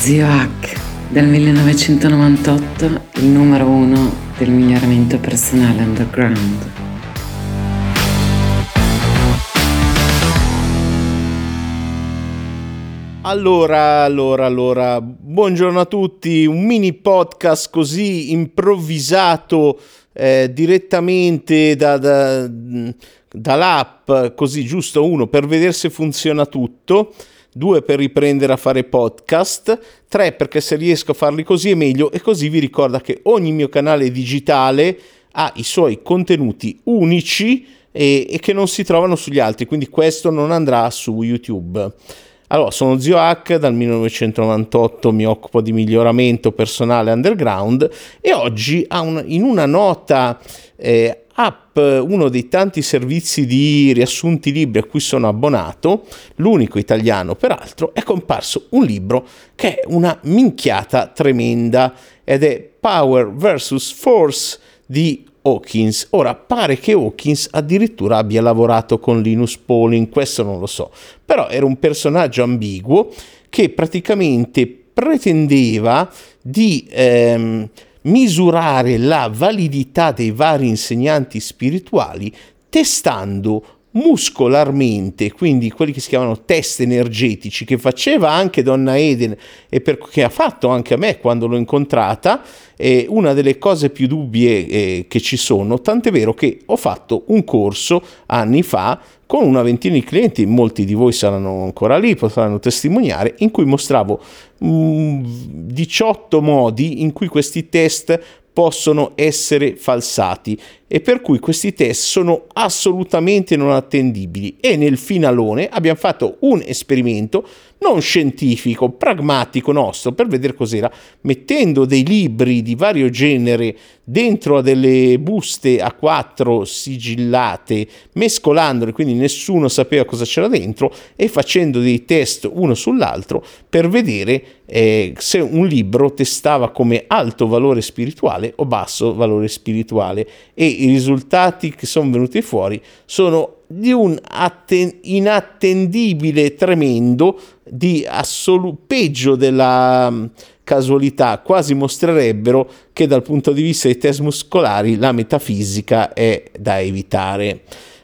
Zio Hack, del 1998, il numero uno del miglioramento personale underground. Allora, allora, allora, buongiorno a tutti, un mini podcast così improvvisato eh, direttamente da, da, dall'app, così giusto uno per vedere se funziona tutto due per riprendere a fare podcast, tre perché se riesco a farli così è meglio e così vi ricorda che ogni mio canale digitale ha i suoi contenuti unici e, e che non si trovano sugli altri, quindi questo non andrà su YouTube. Allora, sono Zio Hack, dal 1998 mi occupo di miglioramento personale underground e oggi in una nota eh, app, uno dei tanti servizi di riassunti libri a cui sono abbonato, l'unico italiano peraltro, è comparso un libro che è una minchiata tremenda ed è Power vs. Force di Hawkins. Ora pare che Hawkins addirittura abbia lavorato con Linus Pauling, questo non lo so, però era un personaggio ambiguo che praticamente pretendeva di ehm, misurare la validità dei vari insegnanti spirituali testando muscolarmente, quindi quelli che si chiamano test energetici, che faceva anche Donna Eden e per, che ha fatto anche a me quando l'ho incontrata, è una delle cose più dubbie eh, che ci sono, tant'è vero che ho fatto un corso anni fa con una ventina di clienti, molti di voi saranno ancora lì, potranno testimoniare, in cui mostravo mm, 18 modi in cui questi test possono essere falsati e per cui questi test sono assolutamente non attendibili. E nel finalone abbiamo fatto un esperimento non scientifico, pragmatico nostro per vedere cos'era, mettendo dei libri di vario genere dentro a delle buste a quattro sigillate, mescolandole, quindi nessuno sapeva cosa c'era dentro e facendo dei test uno sull'altro per vedere eh, se un libro testava come alto valore spirituale o basso valore spirituale. E i risultati che sono venuti fuori sono di un atten- inattendibile tremendo di assoluto peggio della um, casualità quasi mostrerebbero che dal punto di vista dei test muscolari la metafisica è da evitare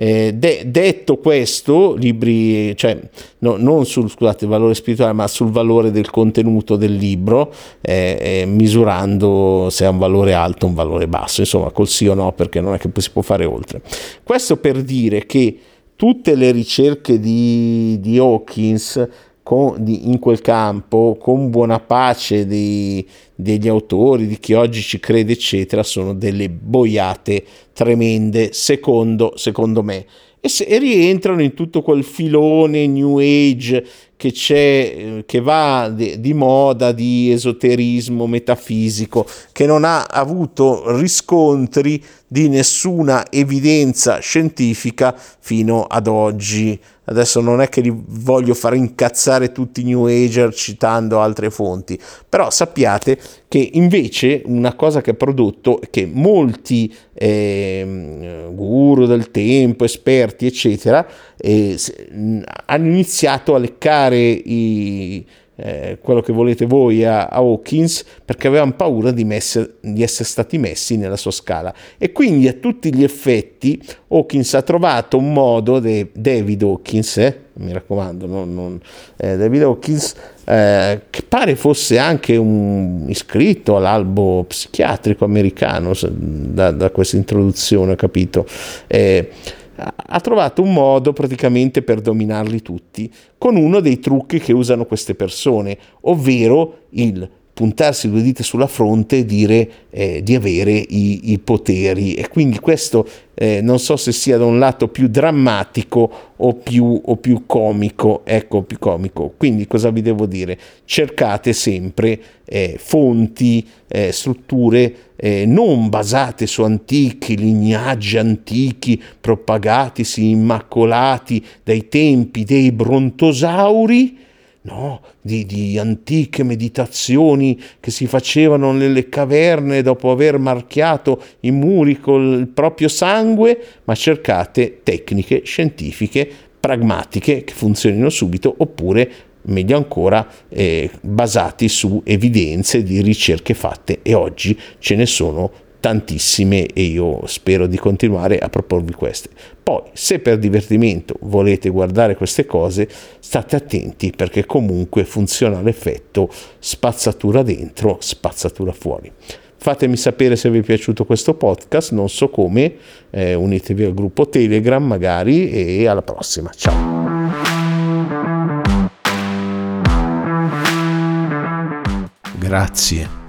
eh, de- detto questo, libri, cioè no, non sul scusate, valore spirituale, ma sul valore del contenuto del libro, eh, eh, misurando se ha un valore alto o un valore basso, insomma, col sì o no, perché non è che si può fare oltre. Questo per dire che tutte le ricerche di, di Hawkins con, di, in quel campo, con buona pace dei, degli autori, di chi oggi ci crede, eccetera, sono delle boiate tremende, secondo, secondo me. E, se, e rientrano in tutto quel filone New Age che c'è, eh, che va di, di moda, di esoterismo metafisico, che non ha avuto riscontri di nessuna evidenza scientifica fino ad oggi. Adesso non è che li voglio far incazzare tutti i New Ager citando altre fonti, però sappiate che invece una cosa che ha prodotto che molti eh, guru del tempo, esperti, eccetera, eh, hanno iniziato a leccare i eh, quello che volete voi a, a Hawkins perché avevano paura di, messe, di, essere stati messi nella sua scala. E quindi a tutti gli effetti Hawkins ha trovato un modo de, David Hawkins eh, mi raccomando non, non, eh, David Hawkins eh, che pare fosse anche un iscritto all'albo psichiatrico americano da, da questa introduzione ho capito. Eh, ha trovato un modo praticamente per dominarli tutti, con uno dei trucchi che usano queste persone, ovvero il puntarsi due dita sulla fronte e dire eh, di avere i, i, poteri. E quindi questo eh, non so se sia da un lato più drammatico o più, o più comico. Ecco più comico. Quindi cosa vi devo dire? Cercate sempre eh, fonti eh, strutture eh, non basate su antichi lignaggi antichi propagatisi immacolati dai tempi dei brontosauri no? di, di, antiche meditazioni che si facevano nelle caverne dopo aver marchiato i muri col proprio sangue, ma cercate tecniche scientifiche pragmatiche che funzionino subito oppure meglio ancora eh, basati su evidenze di ricerche fatte e oggi ce ne sono tantissime e io spero di continuare a proporvi queste. Poi, se per divertimento volete guardare queste cose, state attenti perché comunque funziona l'effetto spazzatura dentro, spazzatura fuori. Fatemi sapere se vi è piaciuto questo podcast, non so come, eh, unitevi al gruppo Telegram magari e alla prossima. Ciao! Grazie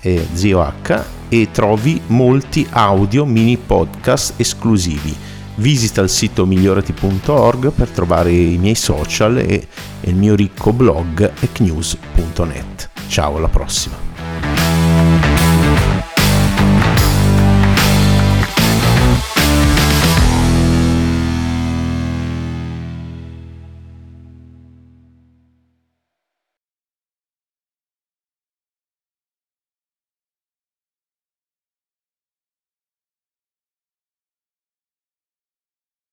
e Zio H e trovi molti audio mini podcast esclusivi. Visita il sito migliorati.org per trovare i miei social e il mio ricco blog ecnews.net. Ciao, alla prossima!